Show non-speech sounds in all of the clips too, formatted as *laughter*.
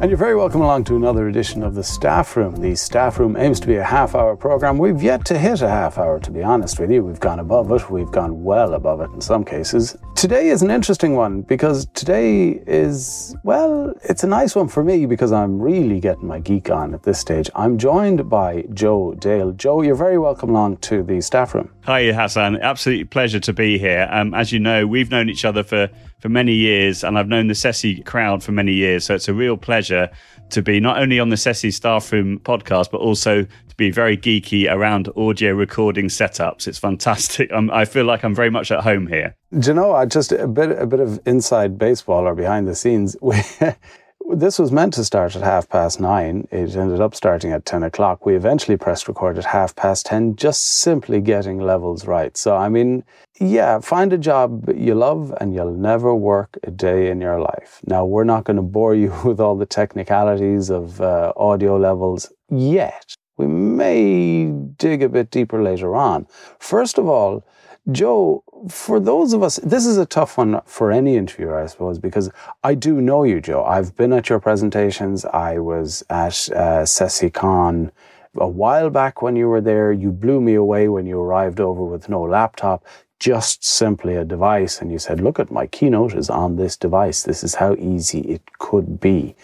And you're very welcome along to another edition of the Staff Room. The Staff Room aims to be a half hour program. We've yet to hit a half hour, to be honest with you. We've gone above it, we've gone well above it in some cases. Today is an interesting one because today is, well, it's a nice one for me because I'm really getting my geek on at this stage. I'm joined by Joe Dale. Joe, you're very welcome along to the Staff Room. Hi, Hassan. Absolute pleasure to be here. Um, as you know, we've known each other for for many years, and I've known the CESI crowd for many years. So it's a real pleasure to be not only on the CESI Staff Room podcast, but also to be very geeky around audio recording setups. It's fantastic. *laughs* I'm, I feel like I'm very much at home here. Do you know, just a bit, a bit of inside baseball or behind the scenes. *laughs* this was meant to start at half past nine. It ended up starting at 10 o'clock. We eventually pressed record at half past 10, just simply getting levels right. So, I mean, yeah, find a job you love and you'll never work a day in your life. Now, we're not going to bore you *laughs* with all the technicalities of uh, audio levels yet. We may dig a bit deeper later on. First of all, Joe, for those of us, this is a tough one for any interviewer, I suppose, because I do know you, Joe. I've been at your presentations. I was at uh, a while back when you were there. You blew me away when you arrived over with no laptop, just simply a device. And you said, look at my keynote is on this device. This is how easy it could be.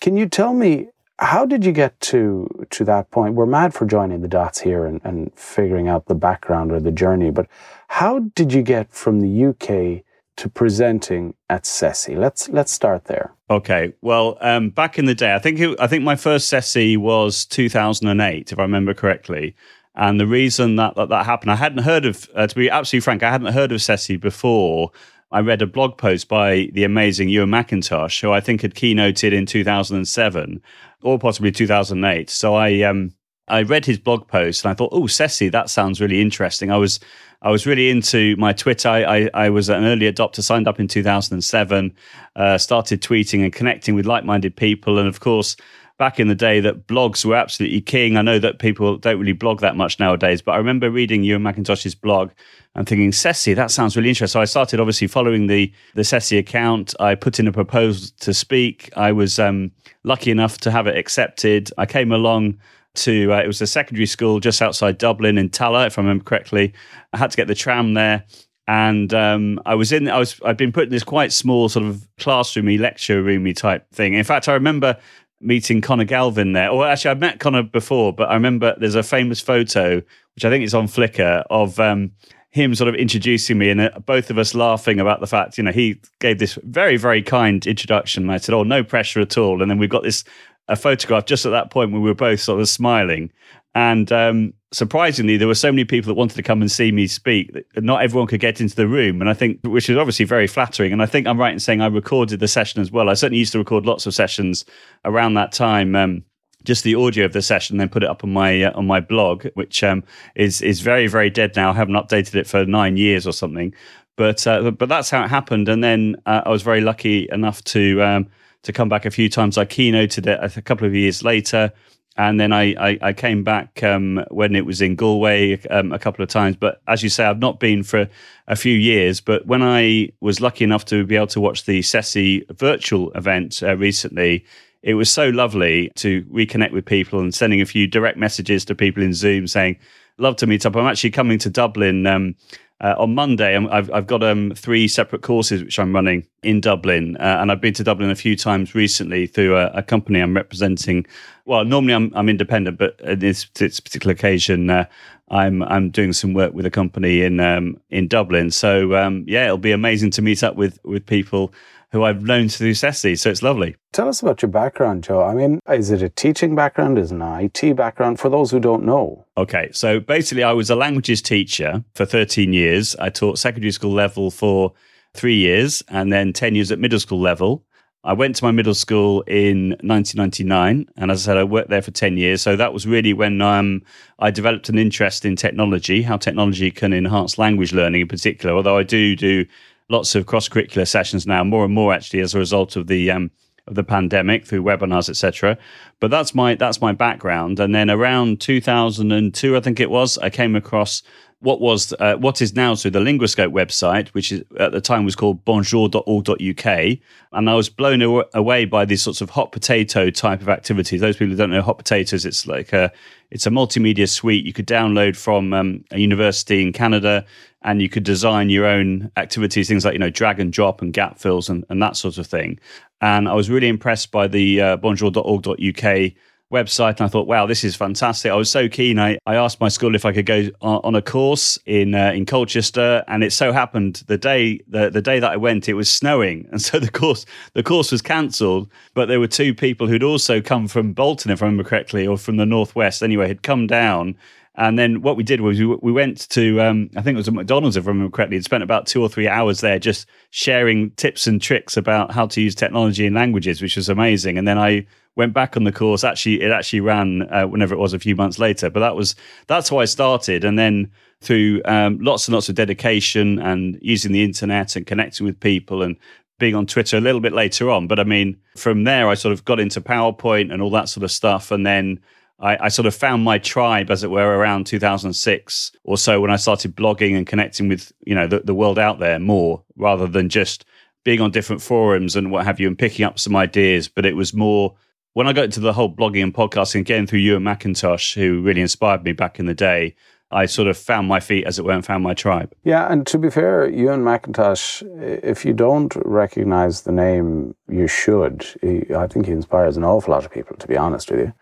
Can you tell me how did you get to to that point? We're mad for joining the dots here and, and figuring out the background or the journey, but how did you get from the UK to presenting at CESI? Let's let's start there. Okay. Well, um, back in the day, I think it, I think my first CESI was 2008, if I remember correctly. And the reason that that, that happened, I hadn't heard of. Uh, to be absolutely frank, I hadn't heard of CESI before. I read a blog post by the amazing Ewan McIntosh, who I think had keynoted in 2007 or possibly 2008. So I um, I read his blog post and I thought, oh, CESI, that sounds really interesting. I was I was really into my Twitter. I, I, I was an early adopter, signed up in 2007, uh, started tweeting and connecting with like minded people. And of course, back in the day, that blogs were absolutely king. I know that people don't really blog that much nowadays, but I remember reading Ewan McIntosh's blog and thinking, CESI, that sounds really interesting. So I started obviously following the, the CESI account. I put in a proposal to speak. I was um, lucky enough to have it accepted. I came along to uh, it was a secondary school just outside Dublin in Tallaght, if I remember correctly. I had to get the tram there, and um, I was in. I was. I'd been put in this quite small sort of classroomy, lecture roomy type thing. In fact, I remember meeting Conor Galvin there. Or actually, I'd met Connor before, but I remember there's a famous photo which I think is on Flickr of. Um, him sort of introducing me and uh, both of us laughing about the fact, you know, he gave this very, very kind introduction. And I said, Oh, no pressure at all. And then we've got this a photograph just at that point when we were both sort of smiling. And um, surprisingly, there were so many people that wanted to come and see me speak that not everyone could get into the room. And I think, which is obviously very flattering. And I think I'm right in saying I recorded the session as well. I certainly used to record lots of sessions around that time. Um, just the audio of the session, then put it up on my uh, on my blog, which um, is is very very dead now. I haven't updated it for nine years or something, but uh, but that's how it happened. And then uh, I was very lucky enough to um, to come back a few times. I keynoted it a couple of years later. And then I, I, I came back um, when it was in Galway um, a couple of times. But as you say, I've not been for a few years. But when I was lucky enough to be able to watch the CESI virtual event uh, recently, it was so lovely to reconnect with people and sending a few direct messages to people in Zoom saying, Love to meet up. I'm actually coming to Dublin um, uh, on Monday, I've, I've got um, three separate courses which I'm running in Dublin, uh, and I've been to Dublin a few times recently through a, a company I'm representing. Well, normally I'm, I'm independent, but in this, this particular occasion, uh, I'm I'm doing some work with a company in um, in Dublin. So um, yeah, it'll be amazing to meet up with with people who I've known through CESI. So it's lovely. Tell us about your background, Joe. I mean, is it a teaching background? Is it an IT background? For those who don't know. Okay. So basically, I was a languages teacher for 13 years. I taught secondary school level for three years and then 10 years at middle school level. I went to my middle school in 1999, and as I said, I worked there for 10 years. So that was really when um, I developed an interest in technology, how technology can enhance language learning in particular. Although I do do lots of cross curricular sessions now, more and more actually as a result of the um, of the pandemic through webinars, etc. But that's my that's my background. And then around 2002, I think it was, I came across what was uh, what is now so the Linguascope website, which is, at the time was called bonjour.org.uk, and I was blown away by these sorts of hot potato type of activities. Those people who don't know hot potatoes, it's like a it's a multimedia suite you could download from um, a university in Canada, and you could design your own activities, things like you know drag and drop and gap fills and, and that sort of thing. And I was really impressed by the uh, bonjour.org.uk website and I thought, wow, this is fantastic. I was so keen. I, I asked my school if I could go on, on a course in uh, in Colchester, and it so happened the day the, the day that I went, it was snowing, and so *laughs* the course the course was cancelled. But there were two people who'd also come from Bolton, if I remember correctly, or from the northwest. Anyway, had come down. And then what we did was we, we went to, um, I think it was a McDonald's, if I remember correctly, and spent about two or three hours there just sharing tips and tricks about how to use technology in languages, which was amazing. And then I went back on the course. Actually, it actually ran uh, whenever it was a few months later. But that was that's how I started, and then through um, lots and lots of dedication and using the internet and connecting with people and being on Twitter a little bit later on. But I mean, from there, I sort of got into PowerPoint and all that sort of stuff, and then. I, I sort of found my tribe, as it were, around 2006 or so when I started blogging and connecting with you know the, the world out there more, rather than just being on different forums and what have you, and picking up some ideas. But it was more when I got into the whole blogging and podcasting, again through Ewan McIntosh, who really inspired me back in the day, I sort of found my feet, as it were, and found my tribe. Yeah, and to be fair, Ewan McIntosh, if you don't recognize the name, you should. He, I think he inspires an awful lot of people, to be honest with you.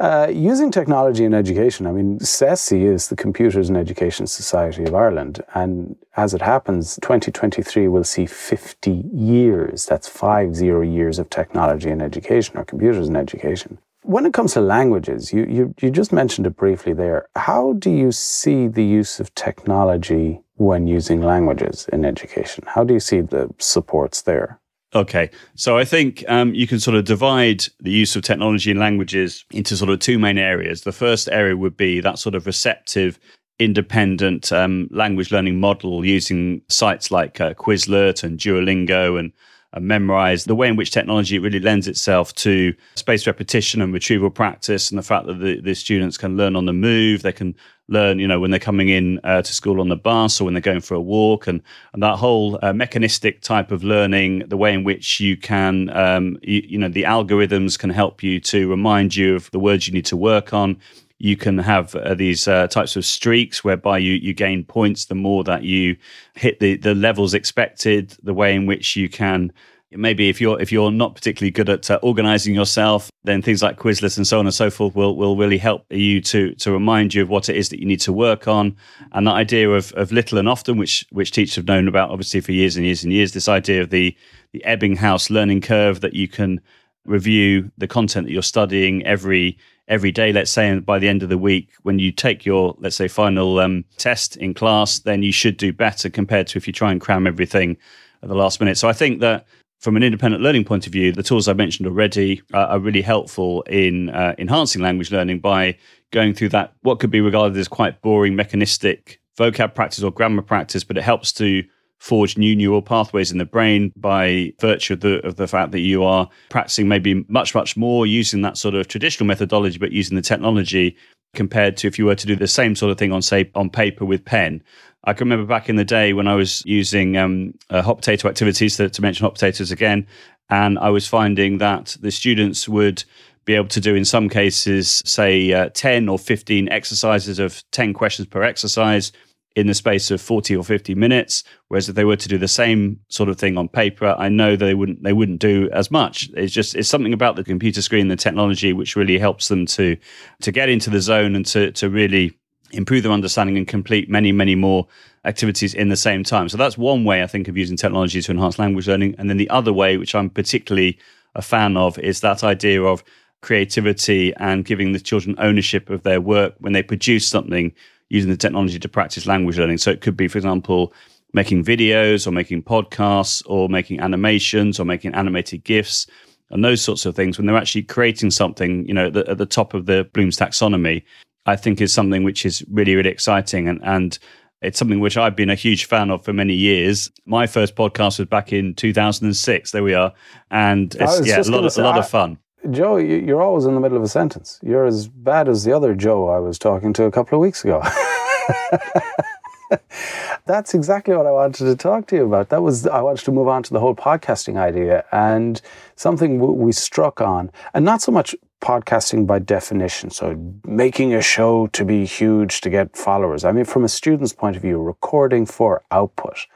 Uh, using technology in education, I mean, CESI is the Computers in Education Society of Ireland. And as it happens, 2023 will see 50 years. That's five zero years of technology in education or computers in education. When it comes to languages, you, you, you just mentioned it briefly there. How do you see the use of technology when using languages in education? How do you see the supports there? Okay, so I think um, you can sort of divide the use of technology in languages into sort of two main areas. The first area would be that sort of receptive, independent um, language learning model using sites like uh, Quizlet and Duolingo and and Memrise the way in which technology really lends itself to spaced repetition and retrieval practice and the fact that the, the students can learn on the move they can learn you know when they're coming in uh, to school on the bus or when they're going for a walk and, and that whole uh, mechanistic type of learning the way in which you can um, you, you know the algorithms can help you to remind you of the words you need to work on. You can have uh, these uh, types of streaks whereby you, you gain points the more that you hit the, the levels expected, the way in which you can maybe if you're if you're not particularly good at uh, organizing yourself then things like quizlet and so on and so forth will will really help you to to remind you of what it is that you need to work on. And that idea of of little and often which which teachers have known about obviously for years and years and years this idea of the the ebbinghaus learning curve that you can review the content that you're studying every every day. Let's say and by the end of the week when you take your let's say final um, test in class then you should do better compared to if you try and cram everything at the last minute. So i think that from an independent learning point of view the tools i mentioned already uh, are really helpful in uh, enhancing language learning by going through that what could be regarded as quite boring mechanistic vocab practice or grammar practice but it helps to forge new neural pathways in the brain by virtue of the, of the fact that you are practicing maybe much, much more using that sort of traditional methodology, but using the technology compared to if you were to do the same sort of thing on, say, on paper with pen. I can remember back in the day when I was using um, uh, hot potato activities, to, to mention hot potatoes again, and I was finding that the students would be able to do in some cases say uh, 10 or 15 exercises of 10 questions per exercise in the space of 40 or 50 minutes whereas if they were to do the same sort of thing on paper i know they wouldn't they wouldn't do as much. It's just it's something about the computer screen the technology which really helps them to to get into the zone and to to really improve their understanding and complete many many more activities in the same time. So that's one way i think of using technology to enhance language learning. And then the other way which i'm particularly a fan of is that idea of creativity and giving the children ownership of their work when they produce something using the technology to practice language learning. So it could be, for example, making videos or making podcasts or making animations or making animated GIFs and those sorts of things when they're actually creating something, you know, at the, at the top of the Bloom's taxonomy, I think is something which is really, really exciting. And, and it's something which I've been a huge fan of for many years. My first podcast was back in 2006. There we are, and it's yeah, a lot, say, a lot of fun. Joe, you're always in the middle of a sentence. You're as bad as the other Joe I was talking to a couple of weeks ago. *laughs* *laughs* That's exactly what I wanted to talk to you about. That was I wanted to move on to the whole podcasting idea and something we struck on, and not so much podcasting by definition. So making a show to be huge to get followers. I mean, from a student's point of view, recording for output.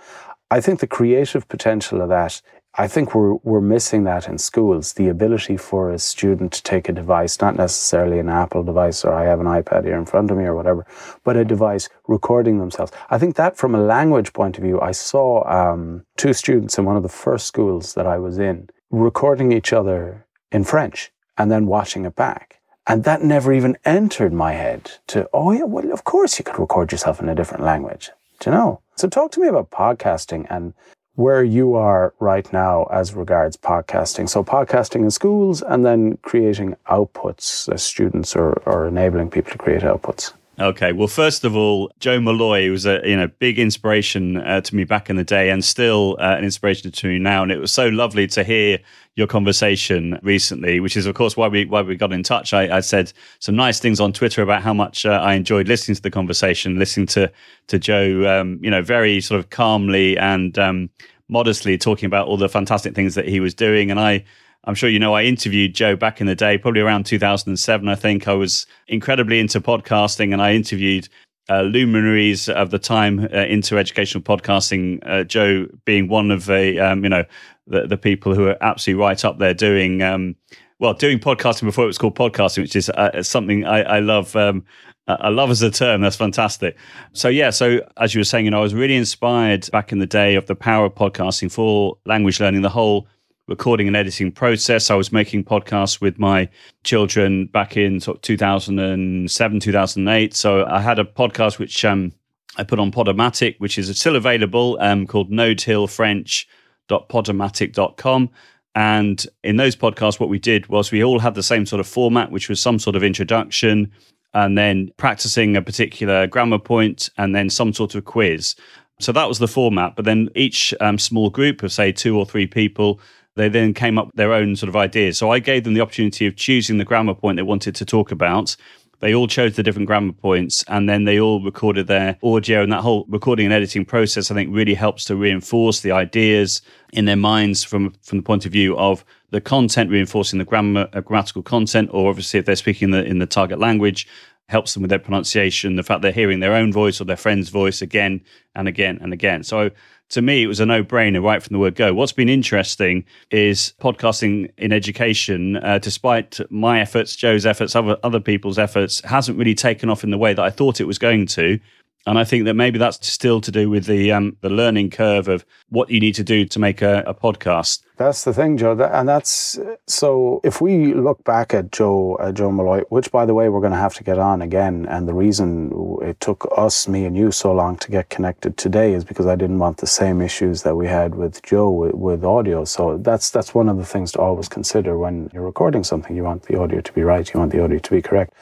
I think the creative potential of that I think we're, we're missing that in schools the ability for a student to take a device, not necessarily an Apple device or I have an iPad here in front of me or whatever, but a device recording themselves. I think that from a language point of view, I saw um, two students in one of the first schools that I was in recording each other in French and then watching it back. And that never even entered my head to, oh, yeah, well, of course you could record yourself in a different language. Do you know? So talk to me about podcasting and where you are right now as regards podcasting. So podcasting in schools and then creating outputs as students or, or enabling people to create outputs. Okay. Well, first of all, Joe Molloy was a you know big inspiration uh, to me back in the day, and still uh, an inspiration to me now. And it was so lovely to hear your conversation recently, which is of course why we why we got in touch. I, I said some nice things on Twitter about how much uh, I enjoyed listening to the conversation, listening to to Joe, um, you know, very sort of calmly and um, modestly talking about all the fantastic things that he was doing, and I I'm sure you know I interviewed Joe back in the day, probably around 2007. I think I was incredibly into podcasting, and I interviewed uh, luminaries of the time uh, into educational podcasting. Uh, Joe being one of the um, you know the, the people who are absolutely right up there doing. Um, well, doing podcasting before it was called podcasting, which is uh, something I, I love. Um, I love as a term. That's fantastic. So yeah, so as you were saying, you know, I was really inspired back in the day of the power of podcasting for language learning, the whole recording and editing process. I was making podcasts with my children back in sort of 2007, 2008. So I had a podcast which um, I put on Podomatic, which is still available, um, called nodehillfrench.podomatic.com. And in those podcasts, what we did was we all had the same sort of format, which was some sort of introduction and then practicing a particular grammar point and then some sort of quiz. So that was the format. But then each um, small group of, say, two or three people they then came up with their own sort of ideas. So I gave them the opportunity of choosing the grammar point they wanted to talk about. They all chose the different grammar points and then they all recorded their audio. And that whole recording and editing process, I think, really helps to reinforce the ideas in their minds from, from the point of view of the content, reinforcing the grammar, uh, grammatical content, or obviously if they're speaking the, in the target language, helps them with their pronunciation, the fact they're hearing their own voice or their friend's voice again and again and again. So to me, it was a no brainer right from the word go. What's been interesting is podcasting in education, uh, despite my efforts, Joe's efforts, other, other people's efforts, hasn't really taken off in the way that I thought it was going to. And I think that maybe that's still to do with the um, the learning curve of what you need to do to make a, a podcast. That's the thing, Joe, that, and that's so. If we look back at Joe uh, Joe Molloy, which by the way we're going to have to get on again, and the reason it took us, me and you, so long to get connected today is because I didn't want the same issues that we had with Joe with, with audio. So that's that's one of the things to always consider when you're recording something. You want the audio to be right. You want the audio to be correct.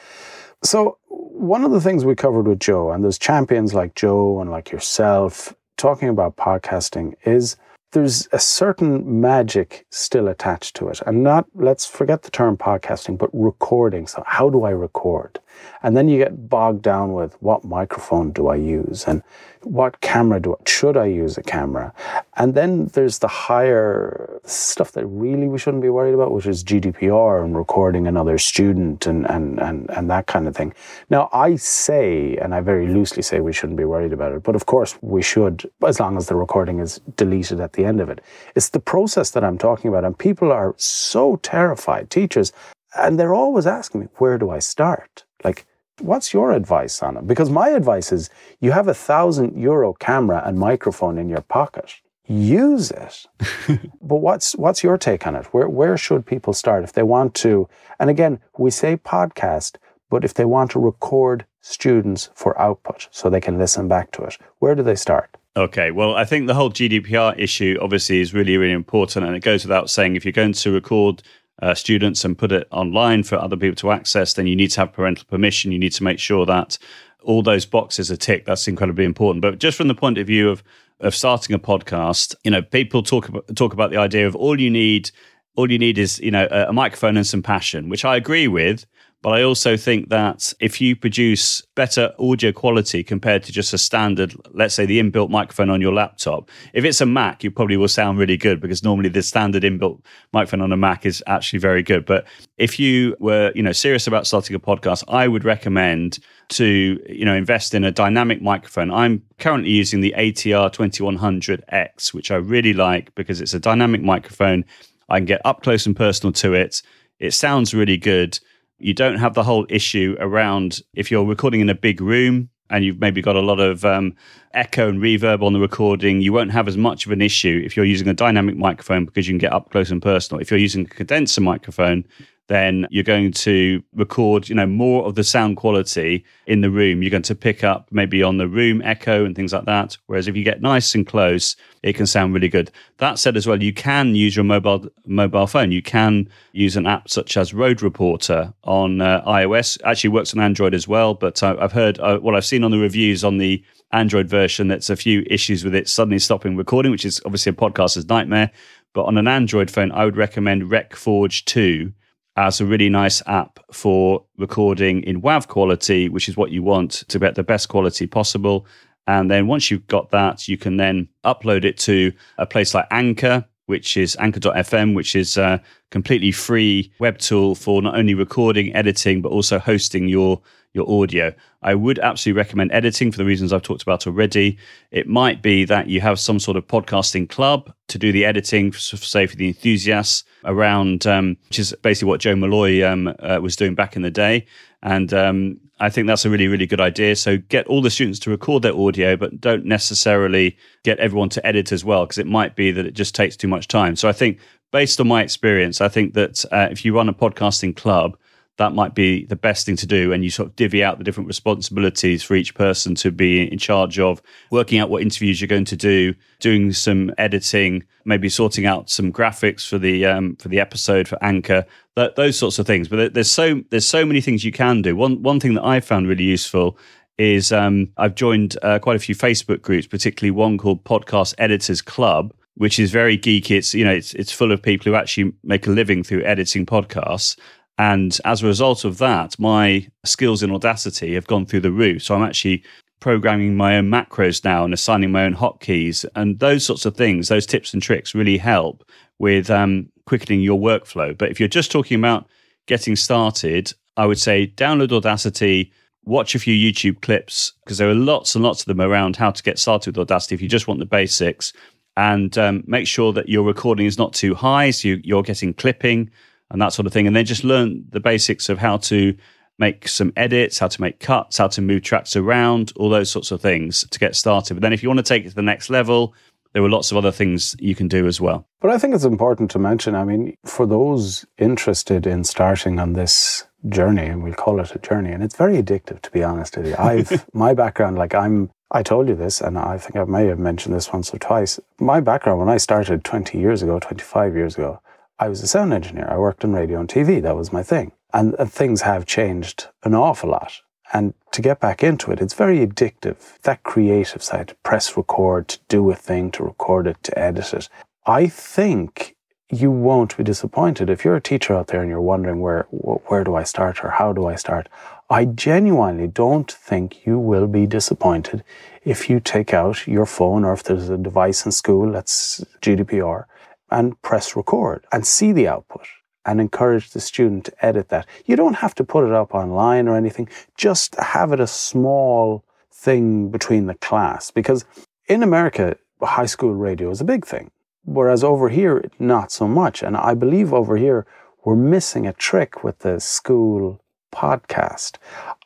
So one of the things we covered with Joe, and there's champions like Joe and like yourself talking about podcasting, is there's a certain magic still attached to it. And not, let's forget the term podcasting, but recording. So, how do I record? And then you get bogged down with what microphone do I use and what camera do I, should I use a camera? And then there's the higher stuff that really we shouldn't be worried about, which is GDPR and recording another student and, and, and, and that kind of thing. Now, I say, and I very loosely say we shouldn't be worried about it, but of course we should, as long as the recording is deleted at the end of it. It's the process that I'm talking about. And people are so terrified, teachers, and they're always asking me, where do I start? Like, what's your advice on it? Because my advice is you have a thousand euro camera and microphone in your pocket. Use it. *laughs* but what's what's your take on it? Where where should people start if they want to? And again, we say podcast, but if they want to record students for output so they can listen back to it, where do they start? Okay, well, I think the whole GDPR issue obviously is really, really important. And it goes without saying if you're going to record uh, students and put it online for other people to access, then you need to have parental permission. You need to make sure that all those boxes are ticked, that's incredibly important. But just from the point of view of of starting a podcast, you know, people talk about talk about the idea of all you need, all you need is you know a, a microphone and some passion, which I agree with. But I also think that if you produce better audio quality compared to just a standard, let's say the inbuilt microphone on your laptop, if it's a Mac, you probably will sound really good because normally the standard inbuilt microphone on a Mac is actually very good. But if you were, you know, serious about starting a podcast, I would recommend to, you know, invest in a dynamic microphone. I'm currently using the ATR 2100X, which I really like because it's a dynamic microphone. I can get up close and personal to it. It sounds really good you don't have the whole issue around if you're recording in a big room and you've maybe got a lot of um, echo and reverb on the recording, you won't have as much of an issue if you're using a dynamic microphone because you can get up close and personal. If you're using a condenser microphone, then you're going to record, you know, more of the sound quality in the room. You're going to pick up maybe on the room echo and things like that. Whereas if you get nice and close, it can sound really good. That said, as well, you can use your mobile mobile phone. You can use an app such as Rode Reporter on uh, iOS. Actually, works on Android as well. But I, have heard uh, what I've seen on the reviews on the Android version. That's a few issues with it suddenly stopping recording, which is obviously a podcaster's nightmare. But on an Android phone, I would recommend RecForge 2 Uh, as a really nice app for recording in WAV quality, which is what you want to get the best quality possible. And then once you've got that, you can then upload it to a place like Anchor, which is anchor.fm, which is a completely free web tool for not only recording, editing, but also hosting your your audio. I would absolutely recommend editing for the reasons I've talked about already. It might be that you have some sort of podcasting club to do the editing, say for the enthusiasts around, um, which is basically what Joe Molloy um, uh, was doing back in the day. And um, I think that's a really, really good idea. So get all the students to record their audio, but don't necessarily get everyone to edit as well, because it might be that it just takes too much time. So I think, based on my experience, I think that uh, if you run a podcasting club, that might be the best thing to do. And you sort of divvy out the different responsibilities for each person to be in charge of working out what interviews you're going to do, doing some editing, maybe sorting out some graphics for the um, for the episode for Anchor, that, those sorts of things. But there's so there's so many things you can do. One one thing that I found really useful is um, I've joined uh, quite a few Facebook groups, particularly one called Podcast Editors Club, which is very geeky. It's you know it's it's full of people who actually make a living through editing podcasts. And as a result of that, my skills in Audacity have gone through the roof. So I'm actually programming my own macros now and assigning my own hotkeys. And those sorts of things, those tips and tricks really help with um, quickening your workflow. But if you're just talking about getting started, I would say download Audacity, watch a few YouTube clips, because there are lots and lots of them around how to get started with Audacity if you just want the basics. And um, make sure that your recording is not too high, so you, you're getting clipping and that sort of thing. And then just learn the basics of how to make some edits, how to make cuts, how to move tracks around, all those sorts of things to get started. But then if you want to take it to the next level, there are lots of other things you can do as well. But I think it's important to mention, I mean, for those interested in starting on this journey, and we'll call it a journey, and it's very addictive to be honest with you. *laughs* I've my background, like I'm I told you this, and I think I may have mentioned this once or twice. My background when I started 20 years ago, 25 years ago, I was a sound engineer. I worked in radio and TV. That was my thing. And, and, things have changed an awful lot. And to get back into it, it's very addictive. That creative side, to press record, to do a thing, to record it, to edit it. I think you won't be disappointed if you're a teacher out there and you're wondering where where do I start or how do I start. I genuinely don't think you will be disappointed if you take out your phone or if there's a device in school that's GDPR and press record and see the output and encourage the student to edit that. You don't have to put it up online or anything, just have it a small thing between the class because in America, high school radio is a big thing, whereas over here, not so much. And I believe over here, we're missing a trick with the school podcast.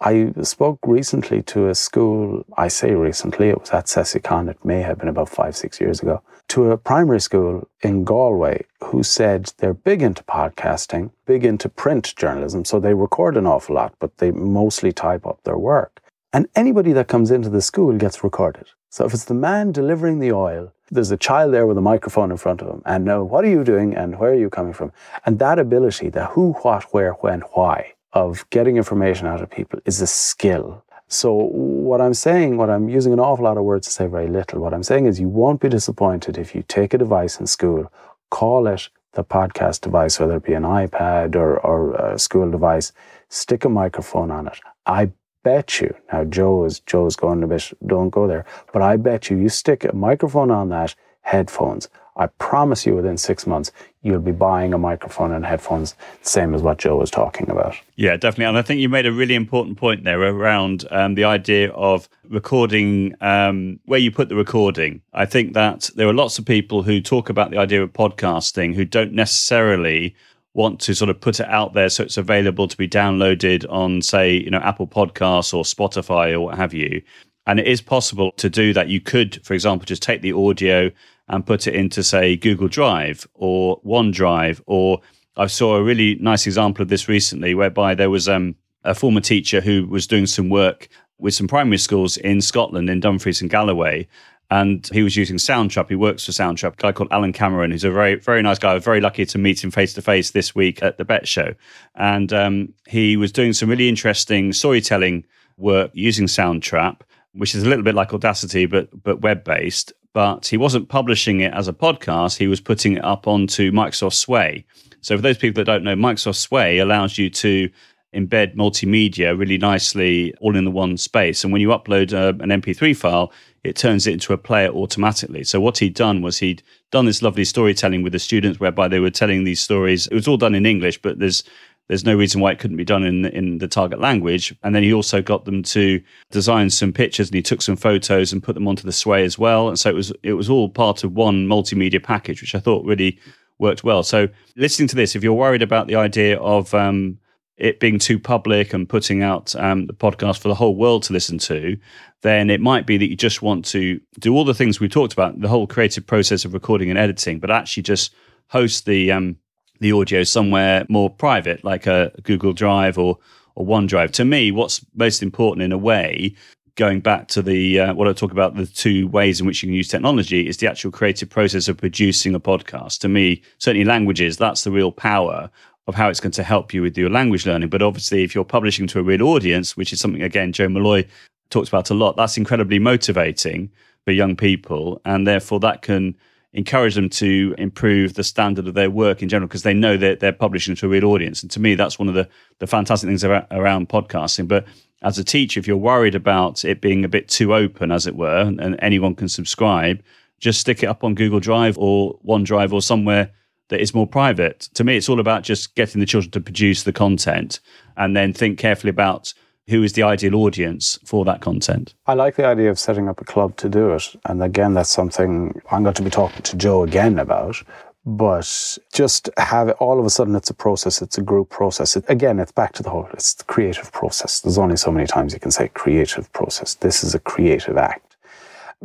I spoke recently to a school, I say recently, it was at CESICon, it may have been about five, six years ago, to a primary school in Galway who said they're big into podcasting, big into print journalism, so they record an awful lot, but they mostly type up their work. And anybody that comes into the school gets recorded. So if it's the man delivering the oil, there's a child there with a microphone in front of him and know what are you doing and where are you coming from? And that ability, the who, what, where, when, why, of getting information out of people is a skill. So, what I'm saying, what I'm using an awful lot of words to say very little, what I'm saying is you won't be disappointed if you take a device in school, call it the podcast device, whether it be an iPad or, or a school device, stick a microphone on it. I bet you, now Joe is, Joe's going a bit, don't go there, but I bet you, you stick a microphone on that, headphones, I promise you within six months, you'll be buying a microphone and headphones, same as what Joe was talking about. Yeah, definitely. And I think you made a really important point there around um, the idea of recording, um, where you put the recording. I think that there are lots of people who talk about the idea of podcasting who don't necessarily want to sort of put it out there so it's available to be downloaded on, say, you know, Apple Podcasts or Spotify or what have you. And it is possible to do that. You could, for example, just take the audio and put it into, say, Google Drive or OneDrive. Or I saw a really nice example of this recently, whereby there was um, a former teacher who was doing some work with some primary schools in Scotland, in Dumfries and Galloway. And he was using Soundtrap. He works for Soundtrap, a guy called Alan Cameron, who's a very, very nice guy. I was very lucky to meet him face to face this week at the Bett Show. And um, he was doing some really interesting storytelling work using Soundtrap, which is a little bit like Audacity, but but web based but he wasn't publishing it as a podcast. He was putting it up onto Microsoft Sway. So, for those people that don't know, Microsoft Sway allows you to embed multimedia really nicely all in the one space. And when you upload uh, an MP3 file, it turns it into a player automatically. So, what he'd done was he'd done this lovely storytelling with the students whereby they were telling these stories. It was all done in English, but there's there's no reason why it couldn't be done in in the target language. And then he also got them to design some pictures and he took some photos and put them onto the sway as well. And so it was it was all part of one multimedia package, which I thought really worked well. So listening to this, if you're worried about the idea of um, it being too public and putting out um, the podcast for the whole world to listen to, then it might be that you just want to do all the things we talked about, the whole creative process of recording and editing, but actually just host the um, the audio somewhere more private, like a Google Drive or or OneDrive. To me, what's most important in a way, going back to the uh, what I talk about the two ways in which you can use technology, is the actual creative process of producing a podcast. To me, certainly languages, that's the real power of how it's going to help you with your language learning. But obviously, if you're publishing to a real audience, which is something again Joe Molloy talks about a lot, that's incredibly motivating for young people, and therefore that can encourage them to improve the standard of their work in general because they know that they're publishing to a real audience. And to me, that's one of the, the fantastic things about, around podcasting. But as a teacher, if you're worried about it being a bit too open, as it were, and, and anyone can subscribe, just stick it up on Google Drive or OneDrive or somewhere that is more private. To me, it's all about just getting the children to produce the content and then think carefully about who is the ideal audience for that content. I like the idea of setting up a club to do it. And again, that's something I'm going to be talking to Joe again about. But just have it all of a sudden, it's a process, it's a group process. It, again, it's back to the whole, it's the creative process. There's only so many times you can say creative process. This is a creative act.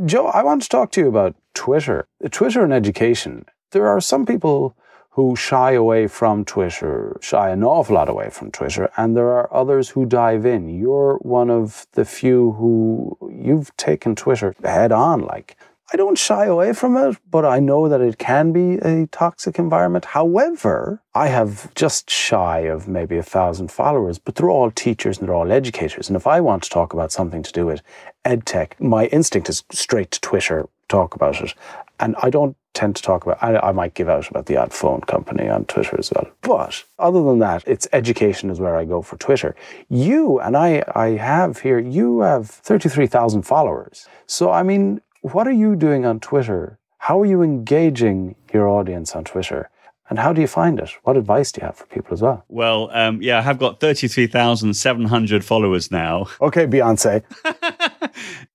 Joe, I want to talk to you about Twitter. Twitter and education. There are some people who shy away from Twitter, shy an awful lot away from Twitter, and there are others who dive in. You're one of the few who you've taken Twitter head on. Like, I don't shy away from it, but I know that it can be a toxic environment. However, I have just shy of maybe a thousand followers, but they're all teachers and they're all educators. And if I want to talk about something to do with edtech, my instinct is straight to Twitter, talk about it. And I don't tend to talk about, I, I, might give out about the odd phone company on Twitter as well. But other than that, it's education is where I go for Twitter. You and I, I have here, you have 33,000 followers. So, I mean, what are you doing on Twitter? How are you engaging your audience on Twitter? And how do you find it? What advice do you have for people as well? Well, um, yeah, I have got 33,700 followers now. Okay, Beyonce. *laughs*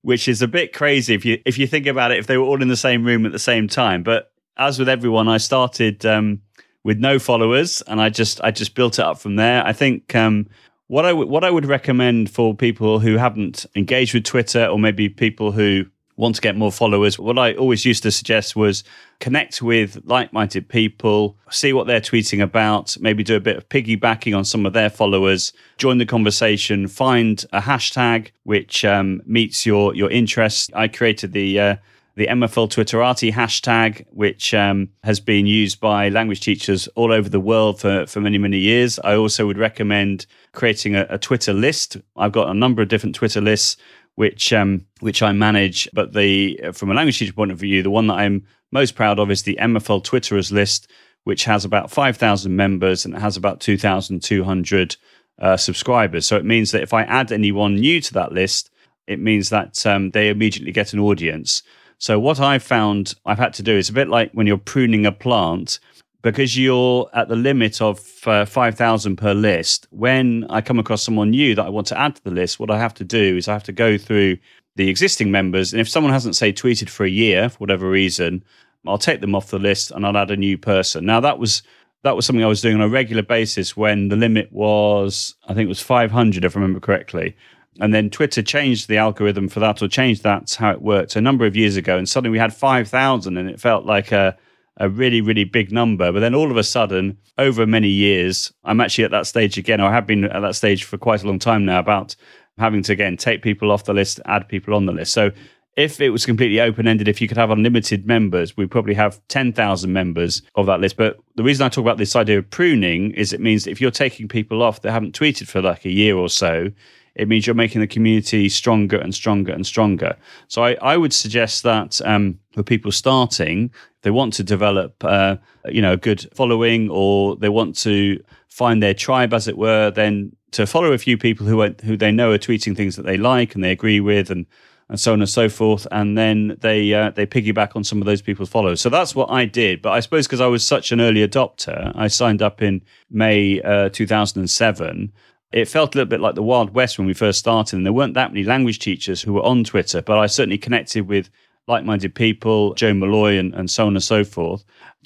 Which is a bit crazy if you if you think about it, if they were all in the same room at the same time. But as with everyone, I started um, with no followers, and I just I just built it up from there. I think um, what I w- what I would recommend for people who haven't engaged with Twitter, or maybe people who want to get more followers, what I always used to suggest was connect with like minded people, see what they're tweeting about, maybe do a bit of piggybacking on some of their followers, join the conversation, find a hashtag which um, meets your, your interests. I created the uh, the MFL Twitterati hashtag, which um, has been used by language teachers all over the world for, for many, many years. I also would recommend creating a, a Twitter list. I've got a number of different Twitter lists which um, which I manage. But the from a language teacher point of view, the one that I'm most proud of is the MFL Twitterers list, which has about 5,000 members and it has about 2,200 uh, subscribers. So it means that if I add anyone new to that list, it means that um, they immediately get an audience. So what I've found I've had to do is a bit like when you're pruning a plant, because you're at the limit of uh, 5,000 per list. When I come across someone new that I want to add to the list, what I have to do is I have to go through the existing members. And if someone hasn't, say, tweeted for a year, for whatever reason, I'll take them off the list and I'll add a new person. Now, that was that was something I was doing on a regular basis when the limit was, I think it was 500, if I remember correctly. And then Twitter changed the algorithm for that or changed that's how it worked a number of years ago. And suddenly we had 5,000 and it felt like a, a really, really big number. But then all of a sudden, over many years, I'm actually at that stage again, or I have been at that stage for quite a long time now about having to again take people off the list, add people on the list. So if it was completely open ended, if you could have unlimited members, we'd probably have 10,000 members of that list. But the reason I talk about this idea of pruning is it means that if you're taking people off that haven't tweeted for like a year or so, it means you're making the community stronger and stronger and stronger. So I, I would suggest that um, for people starting, they want to develop, uh, you know, a good following or they want to find their tribe, as it were, then to follow a few people who are, who they know are tweeting things that they like and they agree with and and so on and so forth. And then they uh, they piggyback on some of those people's followers. So that's what I did. But I suppose because I was such an early adopter, I signed up in May uh, 2007 it felt a little bit like the Wild West when we first started, and there weren't that many language teachers who were on Twitter, but I certainly connected with like minded people, Joe Molloy, and, and so on and so forth.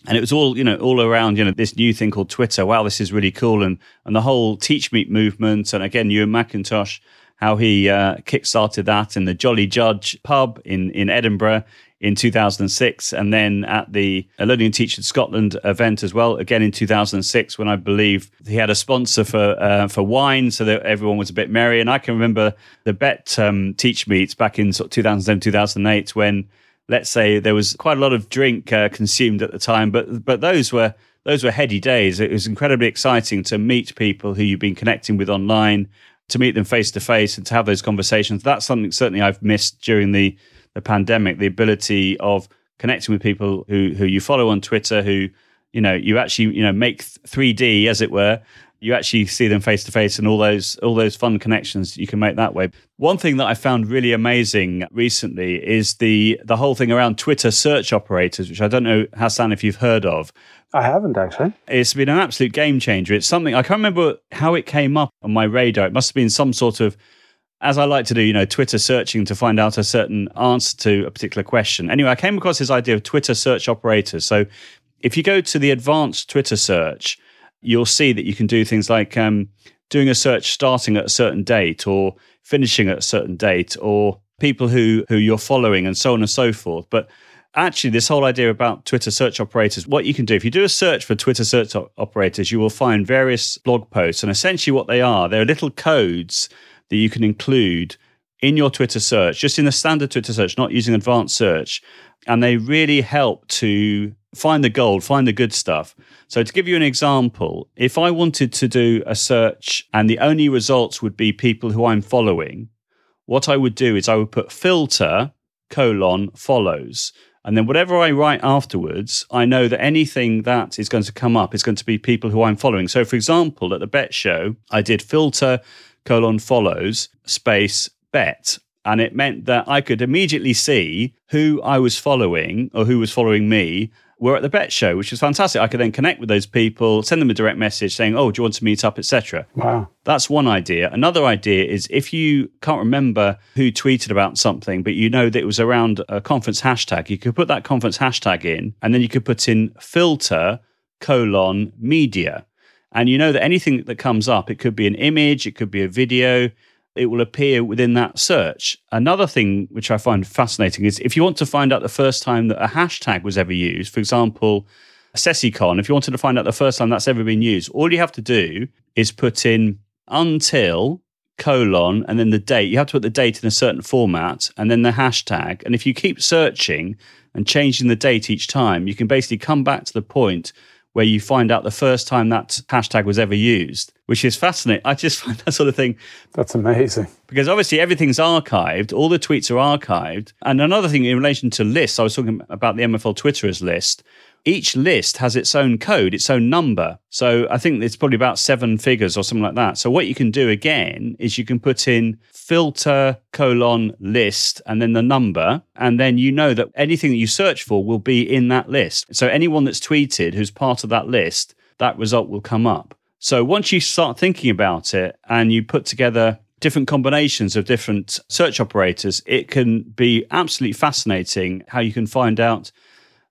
And it was all, you know, all around, you know, this new thing called Twitter. Wow, this is really cool. And and the whole Teach Meet movement. And again, Ewan McIntosh, how he uh, kickstarted that in the Jolly Judge pub in, in Edinburgh in 2006, and then at the Learning and Teaching Scotland event as well, again in 2006, when I believe he had a sponsor for uh, for wine, so that everyone was a bit merry. And I can remember the Bett um, Teach meets back in sort of 2007, 2008, when let's say there was quite a lot of drink uh, consumed at the time, but but those were those were heady days. It was incredibly exciting to meet people who you've been connecting with online, to meet them face to face, and to have those conversations. That's something certainly I've missed during the the pandemic, the ability of connecting with people who who you follow on Twitter, who you know you actually you know make 3D as it were. You actually see them face to face, and all those all those fun connections you can make that way. One thing that I found really amazing recently is the the whole thing around Twitter search operators, which I don't know Hassan if you've heard of. I haven't actually. It's been an absolute game changer. It's something I can't remember how it came up on my radar. It must have been some sort of as I like to do, you know, Twitter searching to find out a certain answer to a particular question. Anyway, I came across this idea of Twitter search operators. So if you go to the advanced Twitter search, you'll see that you can do things like um, doing a search starting at a certain date or finishing at a certain date or people who, who you're following and so on and so forth. But actually, this whole idea about Twitter search operators, what you can do, if you do a search for Twitter search operators, you will find various blog posts. And essentially, what they are, they're little codes that you can include in your Twitter search, just in the standard Twitter search, not using advanced search. And they really help to find the gold, find the good stuff. So, to give you an example, if I wanted to do a search and the only results would be people who I'm following, what I would do is I would put filter colon follows. And then whatever I write afterwards, I know that anything that is going to come up is going to be people who I'm following. So, for example, at the Bett Show, I did filter colon follows space bett. And it meant that I could immediately see who I was following or who was following me were at the bett show, which was fantastic. I could then connect with those people, send them a direct message saying, "Oh, do you want to meet up?" etc. Wow, that's one idea. Another idea is if you can't remember who tweeted about something, but you know that it was around a conference hashtag, you could put that conference hashtag in, and then you could put in filter colon media, and you know that anything that comes up, it could be an image, it could be a video, it will appear within that search. Another thing which I find fascinating is if you want to find out the first time that a hashtag was ever used, for example, CESICon, if you wanted to find out the first time that's ever been used, all you have to do is put in until colon and then the date. You have to put the date in a certain format and then the hashtag. And if you keep searching and changing the date each time, you can basically come back to the point where you find out the first time that hashtag was ever used, which is fascinating. I just *laughs* find that sort of thing. That's amazing. Because obviously everything's archived, all the tweets are archived. And another thing in relation to lists, I was talking about the MFL Twitterers list each list has its own code, its own number. So I think it's probably about seven figures or something like that. So what you can do again is you can put in filter colon list and then the number. And then you know that anything that you search for will be in that list. So anyone that's tweeted who's part of that list, that result will come up. So once you start thinking about it and you put together different combinations of different search operators, it can be absolutely fascinating how you can find out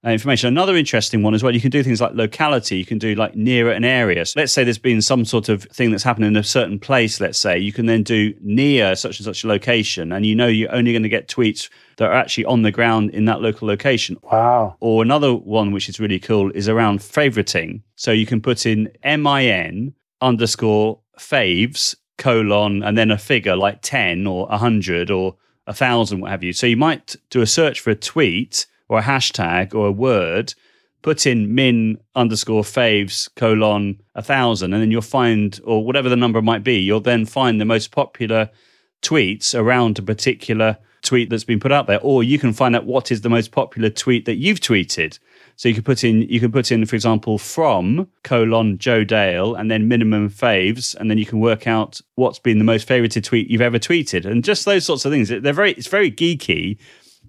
Uh, information. Another interesting one as well, you can do things like locality. You can do like nearer an area. So let's say there's been some sort of thing that's happened in a certain place, let's say. You can then do near such and such a location, and you know you're only going to get tweets that are actually on the ground in that local location. Wow. Or another one, which is really cool, is around favoriting. So you can put in MIN underscore faves colon and then a figure like 10 or 100 or 1,000, what have you. So you might do a search for a tweet or a hashtag or a word, put in min underscore faves colon a thousand, and then you'll find, or whatever the number might be, you'll then find the most popular tweets around a particular tweet that's been put out there, or you can find out what is the most popular tweet that you've tweeted. So you can put in, you can put in, for example, from colon Joe Dale, and then minimum faves, and then you can work out what's been the most favorited tweet you've ever tweeted, and just those sorts of things. They're very, it's very geeky,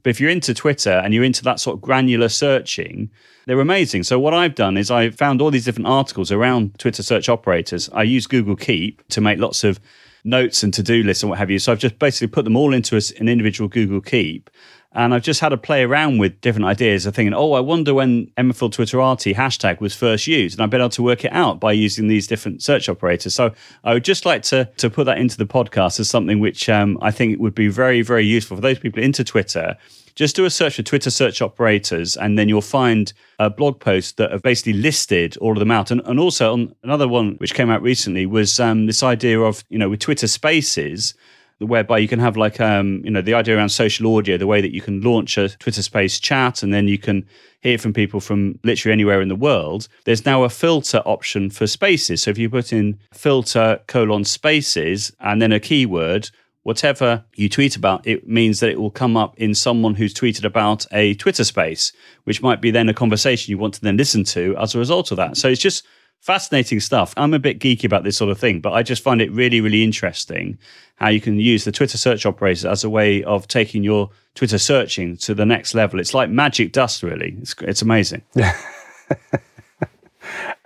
but if you're into Twitter and you're into that sort of granular searching, they're amazing. So what I've done is I found all these different articles around Twitter search operators. I use Google Keep to make lots of notes and to-do lists and what have you. So I've just basically put them all into an individual Google Keep. And I've just had to play around with different ideas of thinking, oh, I wonder when MFL Twitterati hashtag was first used. And I've been able to work it out by using these different search operators. So I would just like to, to put that into the podcast as something which um, I think would be very, very useful for those people into Twitter just do a search for Twitter search operators, and then you'll find a blog post that have basically listed all of them out. And, and also, on another one which came out recently was um, this idea of, you know, with Twitter Spaces, whereby you can have like um, you know the idea around social audio the way that you can launch a twitter space chat and then you can hear from people from literally anywhere in the world there's now a filter option for spaces so if you put in filter colon spaces and then a keyword whatever you tweet about, it means that it will come up in someone who's tweeted about a Twitter space, which might be then a conversation you want to then listen to as a result of that. So it's just fascinating stuff. I'm a bit geeky about this sort of thing, but I just find it really, really interesting how you can use the Twitter search operator as a way of taking your Twitter searching to the next level. It's like magic dust, really. It's, it's amazing. *laughs*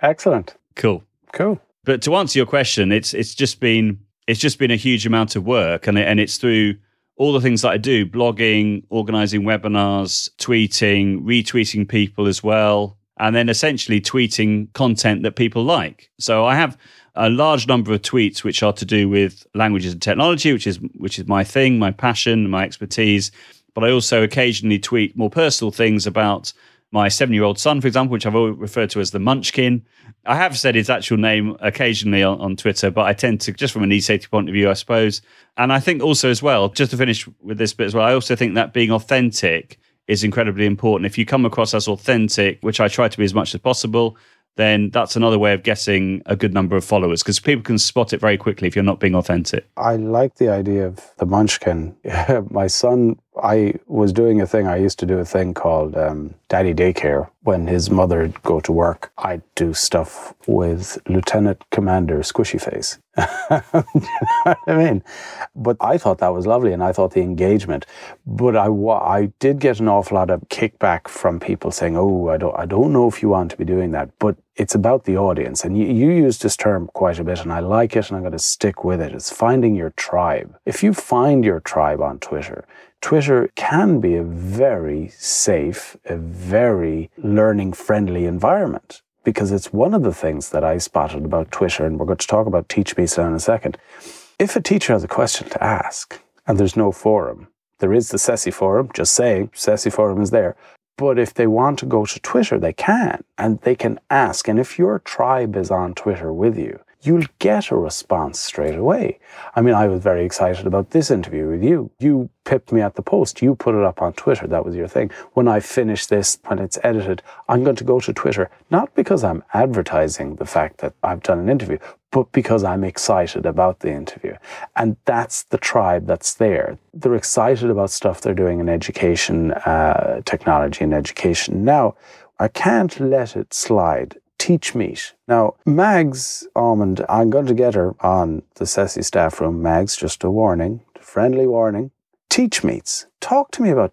Excellent. Cool. Cool. But to answer your question, it's it's just been it's just been a huge amount of work, and it, and it's through all the things that I do: blogging, organizing webinars, tweeting, retweeting people as well, and then essentially tweeting content that people like. So I have a large number of tweets which are to do with languages and technology, which is which is my thing, my passion, my expertise. But I also occasionally tweet more personal things about my seven year old son, for example, which I've always referred to as the Munchkin. I have said his actual name occasionally on, on Twitter, but I tend to, just from an e-safety point of view, I suppose. And I think also as well, just to finish with this bit as well, I also think that being authentic is incredibly important. If you come across as authentic, which I try to be as much as possible, then that's another way of getting a good number of followers because people can spot it very quickly if you're not being authentic. I like the idea of the munchkin. *laughs* My son, I was doing a thing, I used to do a thing called um, Daddy Daycare. When his mother would go to work, I'd do stuff with Lieutenant Commander Squishy Face. *laughs* you know I mean? But I thought that was lovely and I thought the engagement. But I, I did get an awful lot of kickback from people saying, oh, I don't, I don't know if you want to be doing that. But it's about the audience. And you, you used this term quite a bit, and I like it, and I'm going to stick with it. It's finding your tribe. If you find your tribe on Twitter, Twitter can be a very safe, a very learning friendly environment because it's one of the things that I spotted about Twitter, and we're going to talk about Teach Meet in a second. If a teacher has a question to ask and there's no forum, there is the CESI forum, just saying, CESI forum is there. But if they want to go to Twitter, they can and they can ask. And if your tribe is on Twitter with you, you'll get a response straight away. I mean, I was very excited about this interview with you. You pipped me at the post. You put it up on Twitter. That was your thing. When I finish this, when it's edited, I'm going to go to Twitter, not because I'm advertising the fact that I've done an interview, but because I'm excited about the interview. And that's the tribe that's there. They're excited about stuff they're doing in education, uh, technology and education. Now, I can't let it slide. Teachmeet. Now, Mags Amond, I'm going to get her on the CESI staff room. Mags, just a warning, friendly warning. Teach Meets. Talk to me about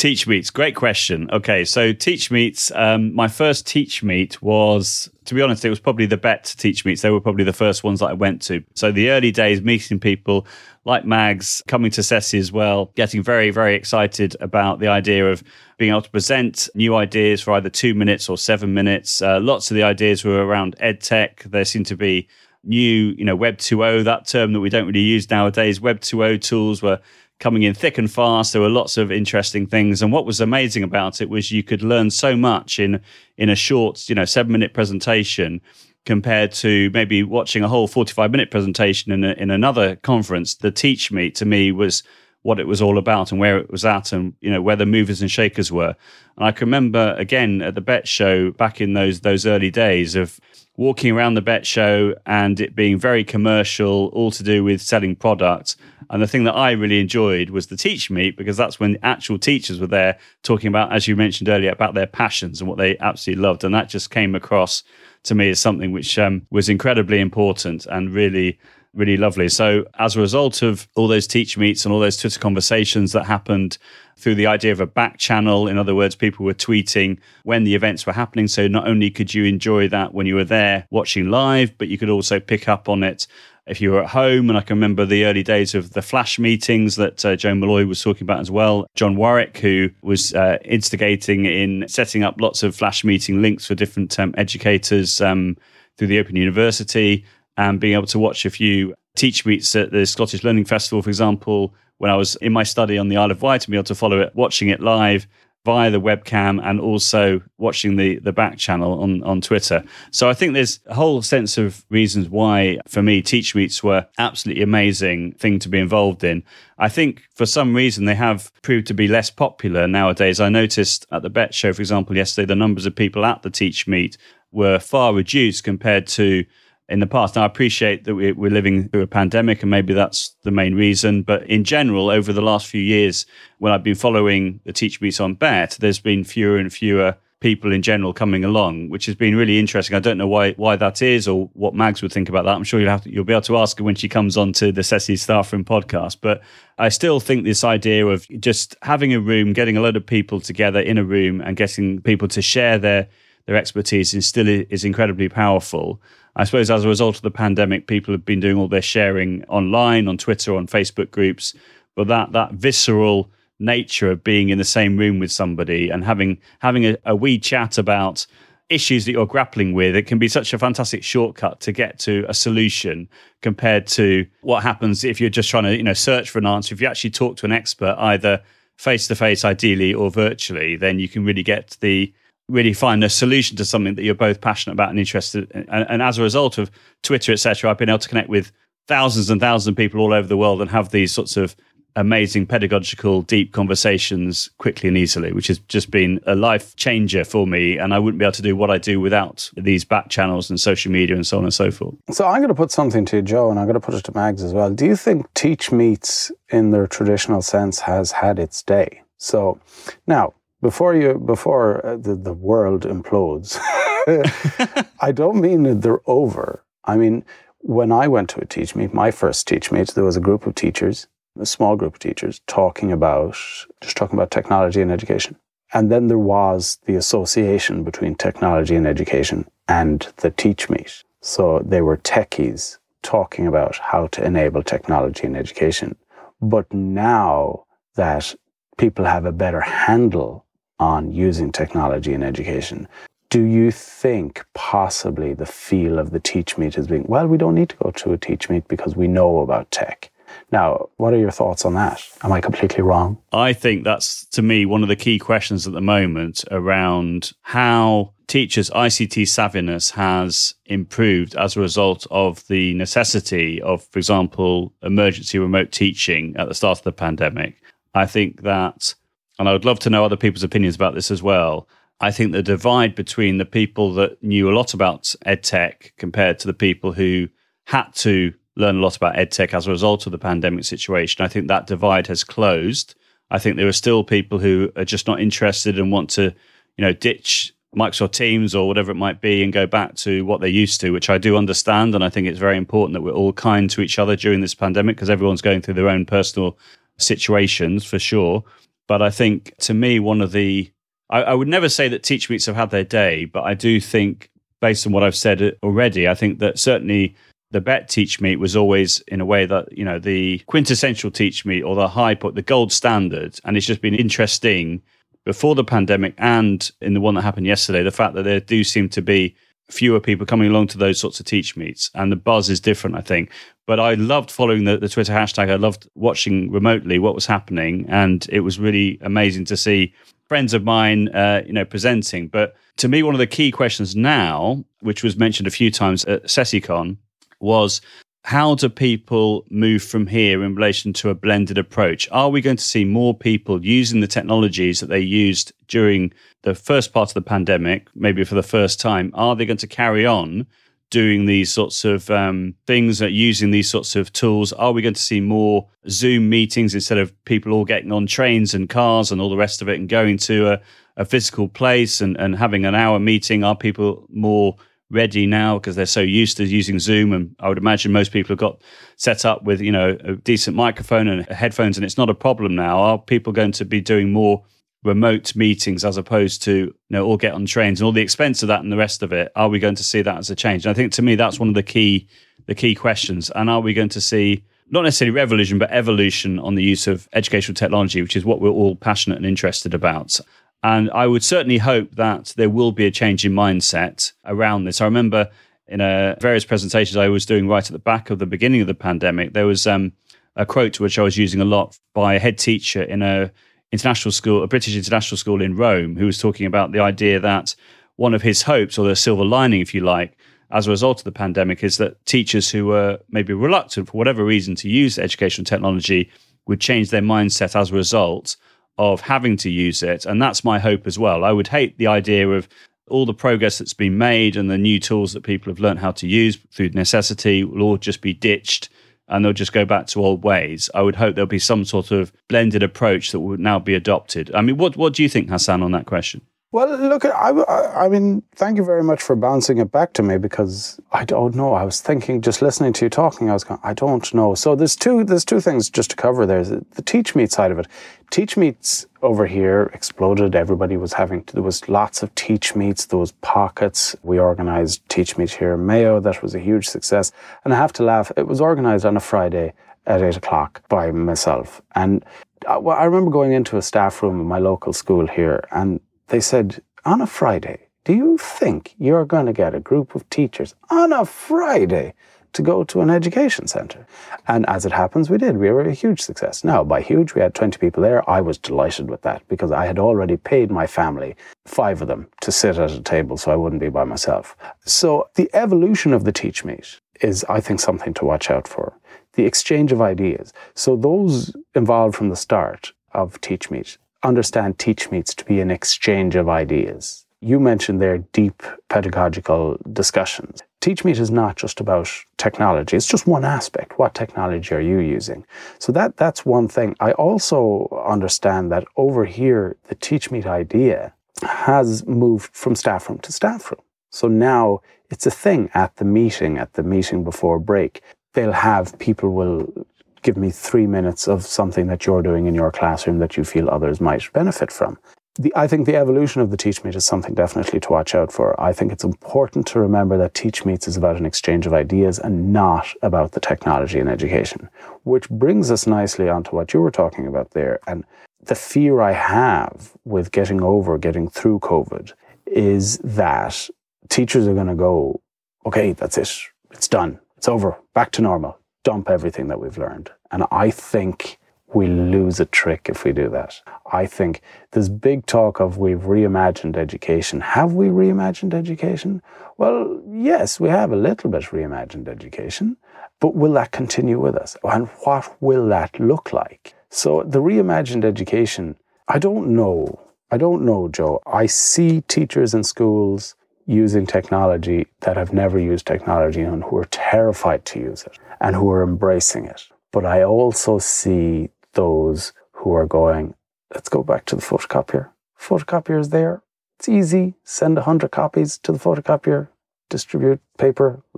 Teachmeets. Teachmeets, great question. Okay, so Teachmeets, um, my first teach meet was, to be honest, it was probably the Bett teach meets. They were probably the first ones that I went to. So the early days, meeting people like Mags, coming to CESI as well, getting very, very excited about the idea of being able to present new ideas for either two minutes or seven minutes. Uh, lots of the ideas were around ed tech. There seemed to be new, you know, Web 2.0, that term that we don't really use nowadays. Web 2.0 tools were coming in thick and fast. There were lots of interesting things, and what was amazing about it was you could learn so much in in a short, you know, seven minute presentation compared to maybe watching a whole 45 minute presentation in, a, in another conference the teach meet to me was what it was all about and where it was at and you know where the movers and shakers were. And i can remember again at the Bett show back in those those early days of walking around the Bett show and it being very commercial all to do with selling products. And the thing that i really enjoyed was the Teachmeet because that's when the actual teachers were there talking about as you mentioned earlier about their passions and what they absolutely loved. And that just came across to me as something which um, was incredibly important and really really lovely. So, as a result of all those teach meets and all those Twitter conversations that happened through the idea of a back channel, in other words, people were tweeting when the events were happening. So, not only could you enjoy that when you were there watching live, but you could also pick up on it if you were at home. And I can remember the early days of the flash meetings that uh, Joe Molloy was talking about as well. John Warwick, who was uh, instigating in setting up lots of flash meeting links for different um, educators um, through the Open University and being able to watch a few teach meets at the Scottish Learning Festival, for example, when I was in my study on the Isle of Wight, and be able to follow it, watching it live via the webcam and also watching the the back channel on on Twitter. So I think there's a whole sense of reasons why for me teach meets were absolutely amazing thing to be involved in. I think for some reason they have proved to be less popular nowadays. I noticed at the Bett show for example yesterday the numbers of people at the teach meet were far reduced compared to in the past. Now, I appreciate that we're living through a pandemic, and maybe that's the main reason. But in general, over the last few years, when I've been following the Teachmeets on Bett, there's been fewer and fewer people in general coming along, which has been really interesting. I don't know why why that is or what Mags would think about that. I'm sure you'll have to, you'll be able to ask her when she comes on to the CESI Staff Room podcast. But I still think this idea of just having a room, getting a lot of people together in a room, and getting people to share their their expertise is still is incredibly powerful. I suppose as a result of the pandemic, people have been doing all their sharing online, on Twitter, on Facebook groups. But that that visceral nature of being in the same room with somebody and having having a, a wee chat about issues that you're grappling with, it can be such a fantastic shortcut to get to a solution compared to what happens if you're just trying to, you know, search for an answer. If you actually talk to an expert, either face to face ideally or virtually, then you can really get the really find a solution to something that you're both passionate about and interested in. And, and as a result of Twitter, etc., I've been able to connect with thousands and thousands of people all over the world and have these sorts of amazing pedagogical deep conversations quickly and easily which has just been a life changer for me and i wouldn't be able to do what i do without these back channels and social media and so on and so forth so i'm going to put something to you joe and i'm going to put it to mags as well do you think teach meets in their traditional sense has had its day so now before you before uh, the, the world implodes *laughs* i don't mean that they're over. I mean when i went to a Teachmeet my first Teachmeet there was a group of teachers a small group of teachers talking about just talking about technology and education. And then there was the association between technology and education and the Teachmeet so they were techies talking about how to enable technology in education. But now that people have a better handle on using technology in education. Do you think possibly the feel of the teach meet is being, well, we don't need to go to a teach meet because we know about tech? Now, what are your thoughts on that? Am I completely wrong? I think that's, to me, one of the key questions at the moment around how teachers' ICT savviness has improved as a result of the necessity of, for example, emergency remote teaching at the start of the pandemic. I think that, and I would love to know other people's opinions about this as well. I think the divide between the people that knew a lot about edtech compared to the people who had to learn a lot about edtech as a result of the pandemic situation, I think that divide has closed. I think there are still people who are just not interested and want to, you know, ditch Microsoft Teams or whatever it might be and go back to what they're used to, which I do understand. And I think it's very important that we're all kind to each other during this pandemic because everyone's going through their own personal situations for sure. But I think to me, one of the, I, I would never say that Teach Meets have had their day, but I do think, based on what I've said already, I think that certainly the Bett teach meet was always in a way that you know the quintessential teach meet or the high point the gold standard. And it's just been interesting before the pandemic and in the one that happened yesterday, the fact that there do seem to be fewer people coming along to those sorts of teach meets and the buzz is different, I think. But I loved following the, the Twitter hashtag. I loved watching remotely what was happening. And it was really amazing to see friends of mine, uh, you know, presenting. But to me, one of the key questions now, which was mentioned a few times at CESICon, was how do people move from here in relation to a blended approach? Are we going to see more people using the technologies that they used during the first part of the pandemic, maybe for the first time? Are they going to carry on doing these sorts of um, things, uh, using these sorts of tools? Are we going to see more Zoom meetings instead of people all getting on trains and cars and all the rest of it and going to a, a physical place and, and having an hour meeting? Are people more ready now because they're so used to using Zoom. And I would imagine most people have got set up with, you know, a decent microphone and headphones, and it's not a problem now. Are people going to be doing more remote meetings as opposed to, you know, all get on trains and all the expense of that and the rest of it? Are we going to see that as a change? And I think to me, that's one of the key, the key questions. And are we going to see not necessarily revolution, but evolution on the use of educational technology, which is what we're all passionate and interested about. And I would certainly hope that there will be a change in mindset around this. I remember in a, various presentations I was doing right at the back of the beginning of the pandemic, there was um, a quote which I was using a lot by a head teacher in a international school, a British international school in Rome, who was talking about the idea that one of his hopes, or the silver lining, if you like, as a result of the pandemic, is that teachers who were maybe reluctant for whatever reason to use educational technology would change their mindset as a result of having to use it. And that's my hope as well. I would hate the idea of all the progress that's been made and the new tools that people have learned how to use through necessity will all just be ditched and they'll just go back to old ways. I would hope there'll be some sort of blended approach that would now be adopted. I mean, what, what do you think, Hassan, on that question? Well, look, I, I mean, thank you very much for bouncing it back to me because I don't know. I was thinking, just listening to you talking, I was going, I don't know. So there's two, there's two things just to cover. There's the Teach Meet side of it. Teach Meets over here exploded. Everybody was having, there was lots of Teach Meets, those pockets. We organized Teach Meet here in Mayo. That was a huge success. And I have to laugh. It was organized on a Friday at eight o'clock by myself. And I, uh, I remember going into a staff room in my local school here and they said, on a Friday, do you think you're going to get a group of teachers on a Friday to go to an education centre? And as it happens, we did. We were a huge success. Now, by huge, we had 20 people there. I was delighted with that because I had already paid my family, five of them, to sit at a table so I wouldn't be by myself. So the evolution of the Teach Meet is, I think, something to watch out for. The exchange of ideas. So those involved from the start of Teach Meet understand Teach Meets to be an exchange of ideas. You mentioned their deep pedagogical discussions. Teach Meet is not just about technology. It's just one aspect. What technology are you using? So that that's one thing. I also understand that over here, the Teach Meet idea has moved from staff room to staff room. So now it's a thing at the meeting, at the meeting before break. They'll have people will give me three minutes of something that you're doing in your classroom that you feel others might benefit from. The, I think the evolution of the Teach Meet is something definitely to watch out for. I think it's important to remember that Teach Meets is about an exchange of ideas and not about the technology in education, which brings us nicely onto what you were talking about there. And the fear I have with getting over, getting through COVID is that teachers are going to go, okay, that's it. It's done. It's over. Back to normal dump everything that we've learned. And I think we lose a trick if we do that. I think there's big talk of we've reimagined education. Have we reimagined education? Well, yes, we have a little bit reimagined education, but will that continue with us? And what will that look like? So the reimagined education, I don't know. I don't know, Joe. I see teachers in schools using technology that have never used technology and who are terrified to use it and who are embracing it. But I also see those who are going, let's go back to the photocopier. Photocopier is there. It's easy. Send 100 copies to the photocopier, distribute paper. *laughs*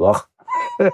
Do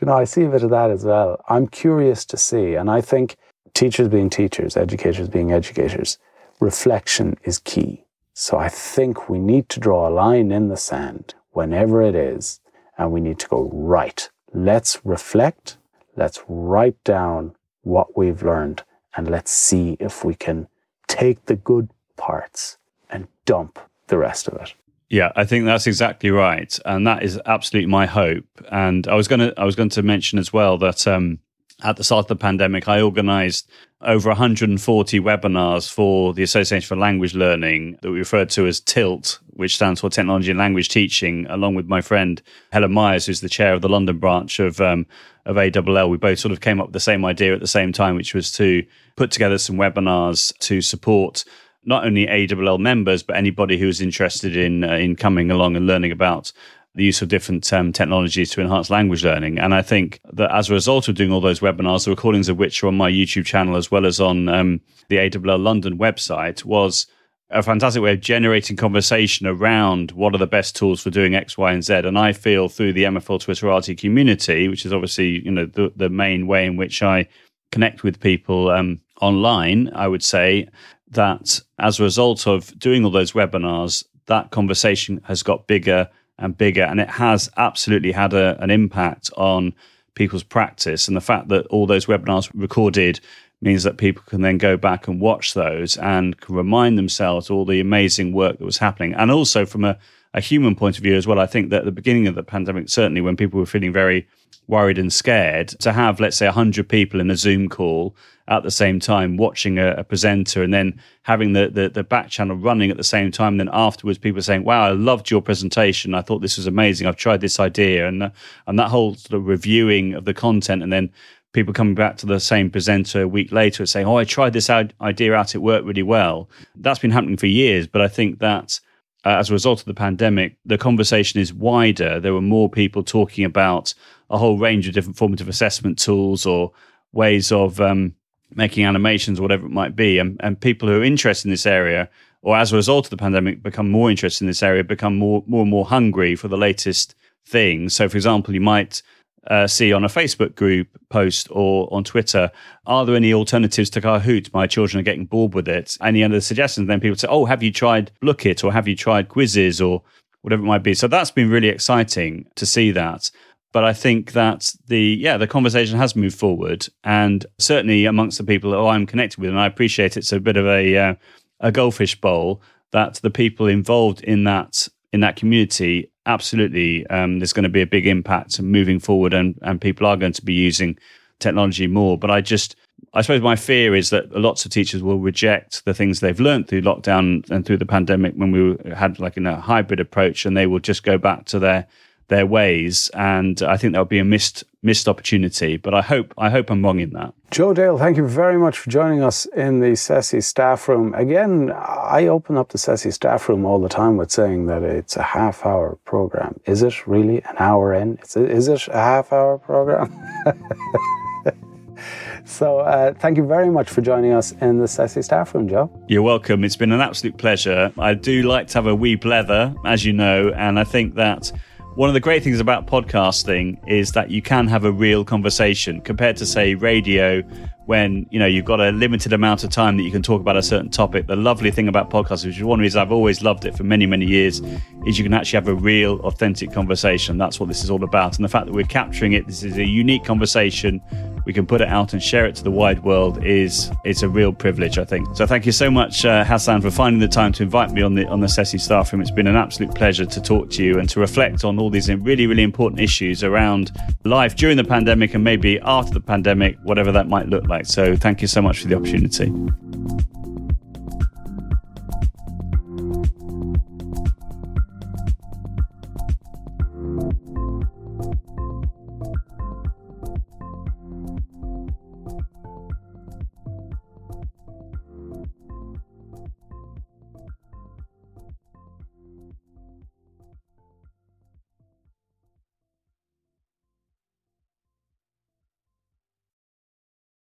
you know, I see a bit of that as well. I'm curious to see. And I think teachers being teachers, educators being educators, reflection is key. So I think we need to draw a line in the sand whenever it is, and we need to go, right, let's reflect, let's write down what we've learned, and let's see if we can take the good parts and dump the rest of it. Yeah, I think that's exactly right, and that is absolutely my hope. And I was to I was going to mention as well that um, at the start of the pandemic, I organised over 140 webinars for the Association for Language Learning that we referred to as TILT, which stands for Technology and Language Teaching, along with my friend Helen Myers, who's the chair of the London branch of um, of ALL. We both sort of came up with the same idea at the same time, which was to put together some webinars to support not only ALL members but anybody who is interested in uh, in coming along and learning about the use of different um, technologies to enhance language learning. And I think that as a result of doing all those webinars, the recordings of which are on my YouTube channel as well as on um, the ALL London website, was a fantastic way of generating conversation around what are the best tools for doing X, Y, and Z. And I feel through the MFL Twitterati community, which is obviously you know the, the main way in which I connect with people um, online, I would say that as a result of doing all those webinars, that conversation has got bigger and bigger. And it has absolutely had a, an impact on people's practice. And the fact that all those webinars recorded means that people can then go back and watch those and can remind themselves all the amazing work that was happening. And also from a, a human point of view as well, I think that at the beginning of the pandemic, certainly when people were feeling very worried and scared, to have, let's say, 100 people in a Zoom call at the same time watching a, a presenter and then having the, the, the back channel running at the same time. Then afterwards, people saying, "Wow, I loved your presentation. I thought this was amazing. I've tried this idea," and uh, and that whole sort of reviewing of the content, and then people coming back to the same presenter a week later and saying, "Oh, I tried this idea out. It worked really well." That's been happening for years, but I think that. Uh, as a result of the pandemic, the conversation is wider. There were more people talking about a whole range of different formative assessment tools or ways of um, making animations or whatever it might be. And, and people who are interested in this area, or as a result of the pandemic, become more interested in this area, become more, more and more hungry for the latest things. So, for example, you might uh, see on a Facebook group post or on Twitter, are there any alternatives to Kahoot? My children are getting bored with it. Any other suggestions? Then people say, oh, have you tried Blooket or have you tried Quizizz or whatever it might be? So that's been really exciting to see that. But I think that the yeah the conversation has moved forward, and certainly amongst the people that I'm connected with, and I appreciate it's a bit of a uh, a goldfish bowl that the people involved in that in that community absolutely um, there's going to be a big impact moving forward, and and people are going to be using technology more. But I just I suppose my fear is that lots of teachers will reject the things they've learned through lockdown and through the pandemic when we had like in a hybrid approach, and they will just go back to their their ways, and I think that would be a missed missed opportunity. But I hope I hope I'm wrong in that. Joe Dale, thank you very much for joining us in the CESI staff room. Again, I open up the CESI staff room all the time with saying that it's a half hour program. Is it really an hour in? Is it, is it a half hour program? *laughs* So, uh, thank you very much for joining us in the CESI staff room, Joe. You're welcome. It's been an absolute pleasure. I do like to have a wee blether, as you know, and I think that one of the great things about podcasting is that you can have a real conversation compared to say radio when you know you've got a limited amount of time that you can talk about a certain topic the lovely thing about podcasts which is one reason i've always loved it for many many years is you can actually have a real authentic conversation that's what this is all about and the fact that we're capturing it this is a unique conversation we can put it out and share it to the wide world is it's a real privilege, I think. So thank you so much, uh, Hassan, for finding the time to invite me on the on the CESI staff room. It's been an absolute pleasure to talk to you and to reflect on all these really, really important issues around life during the pandemic and maybe after the pandemic, whatever that might look like. So thank you so much for the opportunity.